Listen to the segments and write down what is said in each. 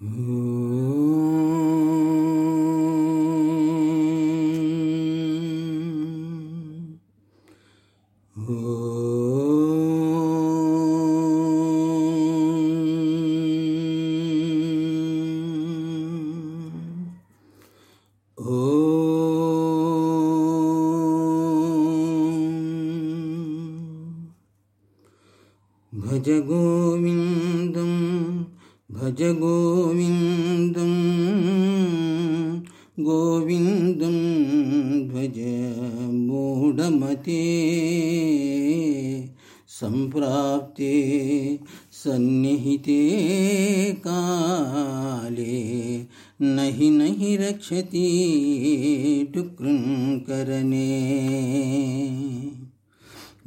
भज गोविन्दं भज गोविन्दं गोविन्दं भज मूढमते। सम्प्राप्ते सन्निहिते काले नहि नहि रक्षति टुकृङ्करणे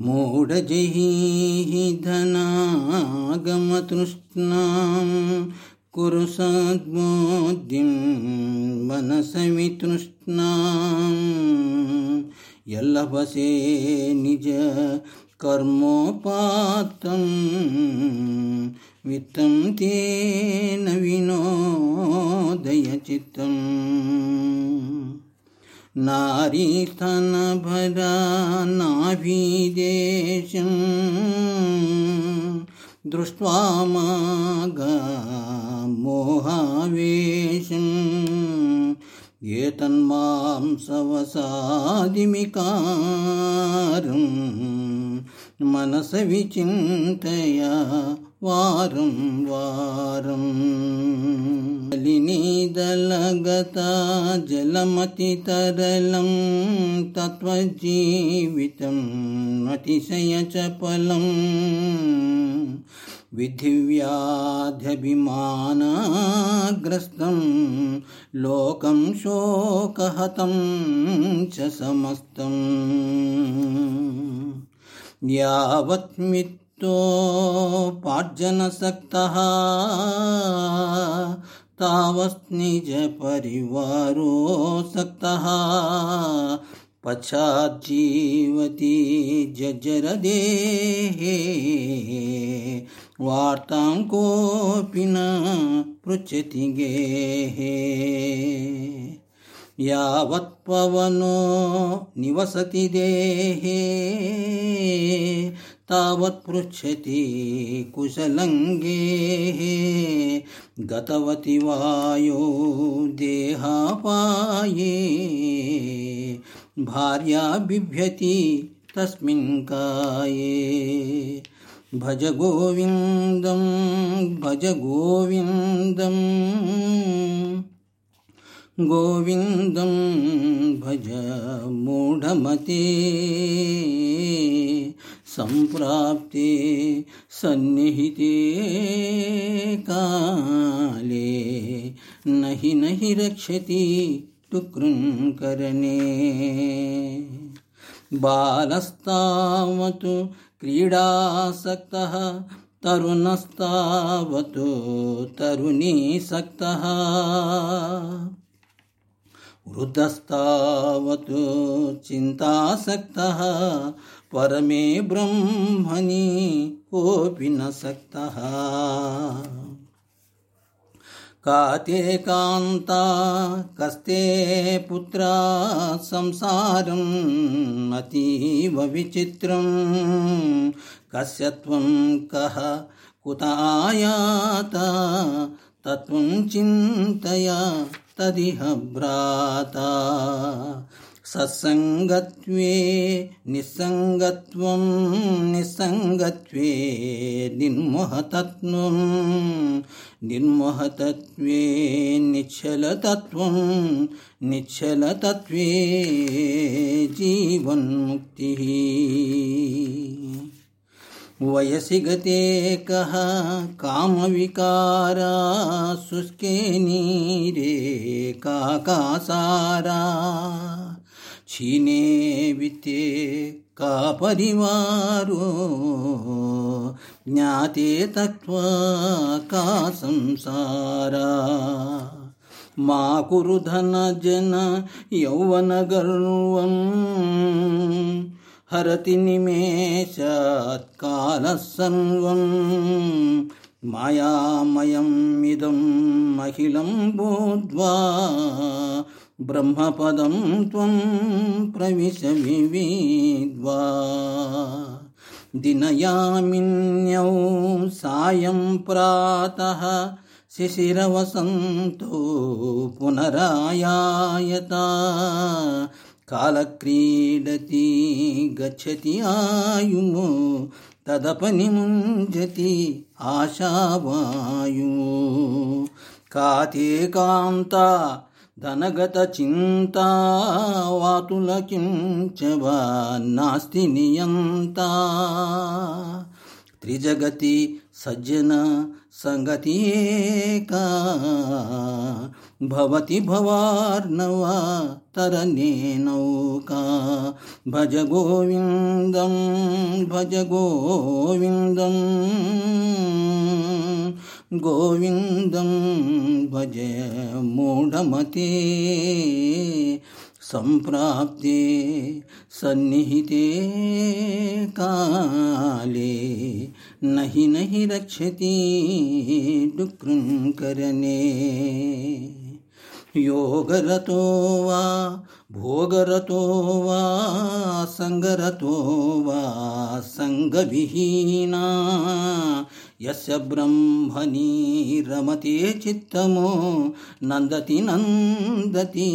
मूढजैः धनागमतृष्णां कुरु सद्बोधिं मनसवितृष्णां। यल्लभसे निज कर्मोपातं वित्तं तेन विनोदयचित्तम्। नारीस्तनभरा नाभिदेशं दृष्ट्वा मागा मोहावेशम्। एतन्मां सवसादिमिकारं मनस विचिन्तया वारं वारम्। लिनिदलगता जलमतितरलं तत्त्वजीवितम् अतिशयचपलम् विधिव्याध्यभिमानाग्रस्तं लोकं शोकहतं च समस्तम्। यावत् पार्जनसक्तः तावस्निजपरिवारोऽसक्तः पश्चाज्जीवति जजरदेहे वार्तां कोऽपि न पृच्छति गेहे यावत्पवनो निवसति देहे तावत् पृच्छति कुशलङ्गेः गतवति वायो देहापाये। भार्या बिभ्यति तस्मिन् काये। భజ గోవిందం భజ గోవిందం. గోవిందం భజ మూఢమతే సంప్రాప్తే సన్నిహితే కాలే. నహి నహి రక్షతి టుకృంకరణే బాలస్తామతు क्रीडासक्तः तरुणस्तावतु तरुणीसक्तः। वृद्धस्तावतु चिन्तासक्तः परमे ब्रह्मणि कोऽपि न सक्तः। काते कान्ता कस्ते पुत्रा संसारम् अतीव विचित्रम् कस्य त्वं कः कुतायाता तत्त्वं चिन्तया तदिह भ्राता सत्सङ्गत्वे निस्सङ्गत्वं निस्सङ्गत्वे निर्मोहतत्त्वं निर्मोहतत्वे निश्चलतत्त्वं निश्चलतत्वे जीवन्मुक्तिः। वयसि गते कः कामविकारा शुष्के नीरे काकासारा क्षीणे वित्ते का परिवारो, ज्ञाते तत्त्वा का संसारा। मा कुरु धनजन यौवनगर्वम् हरति निमेषात् कालः सर्वम् मायामयमिदम् अखिलं बोद्ध्वा ब्रह्मपदं त्वं प्रविश विविद्वा दिनयामिन्यौ सायं प्रातः शिशिरवसन्तो पुनरायायता। कालक्रीडति गच्छति आयुः तदपनिमुञ्जति आशावायु कान्ता ధనగత చింతావాతులకించవాస్తి నియంత. త్రిజగతి సజ్జన సంగతి భవతి భవార్ణవా తరణే నౌకా భజ గోవిందం భజ గోవిందం. गोविन्दं भज मूढमते। सम्प्राप्ते सन्निहिते काले नहि नहि रक्षति डुकृङ्करणे योगरतो वा भोगरतो वा सङ्गरतो वा सङ्गविहीना यस्य ब्रह्मणि रमते चित्तमो नन्दति नन्दति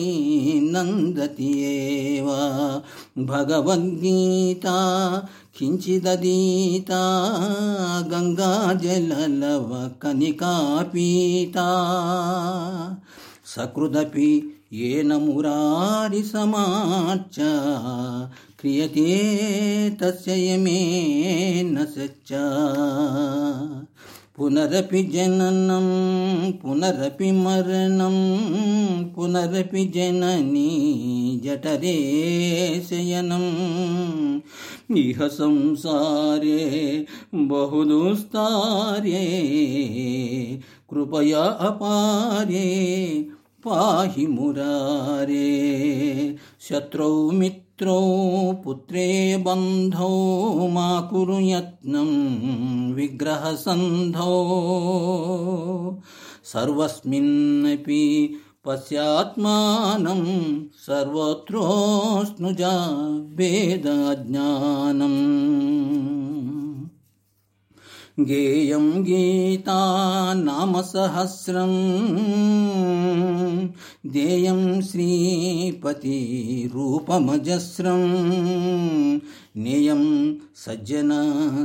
नन्दति एव। भगवद्गीता किञ्चिदधीता गङ्गाजललव कनिकापीता సకృదపి ఏన మురారి సమాచ క్రియతే తస్యమేన సచ్చ పునరపి జననం పునరపి మరణం పునరపి జనని జఠరే శయనం. ఇహ సంసారే బహుదూస్తారే కృపయా అపారే पाहि मुरारे। शत्रौ मित्रौ पुत्रे बन्धौ मा कुरु यत्नं विग्रहसन्धौ। सर्वस्मिन्नपि पश्यात्मानं सर्वत्रोऽस्नुजा वेदज्ञानम् गेयं गीता नाम सहस्रम् देयं श्रीपतिरूपमजस्रम् नेयं सज्जन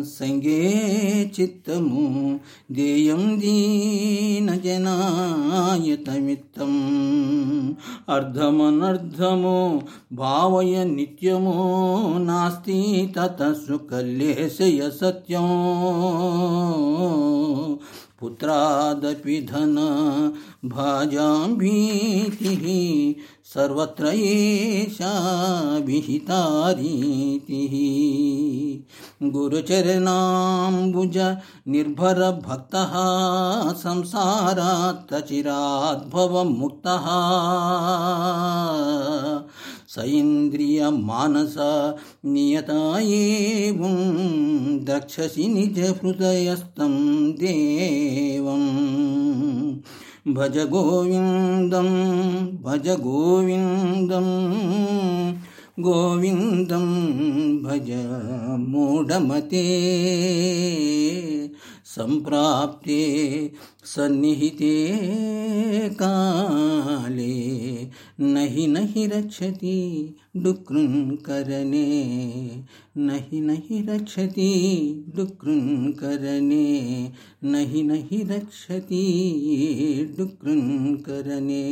सङ्गे चित्तमु देयं दीनजनायतमित्तम्। अर्धमनर्धमो भावय नित्यमो नास्ति ततः सुकल्येशय सत्यम् पुत्रादपि धन भाजां भीतिः सर्वत्र एषा विहिता रीतिः गुरुचरणाम्बुज निर्भरभक्तः संसारात् चिराद्भवमुक्तः स इन्द्रियमानस नियता एवं द्रक्षसि निजहृदयस्तं देवम् भज गोविन्दं भज गोविन्दम् गोविन्दं भज मूढमते सम्प्राप्ते सन्निहिते काले, नहि नहि रक्षति डुकृङ्करणे नहि नहि रक्षति डुकृङ्करणे नहि नहि रक्षति डुकृङ्करणे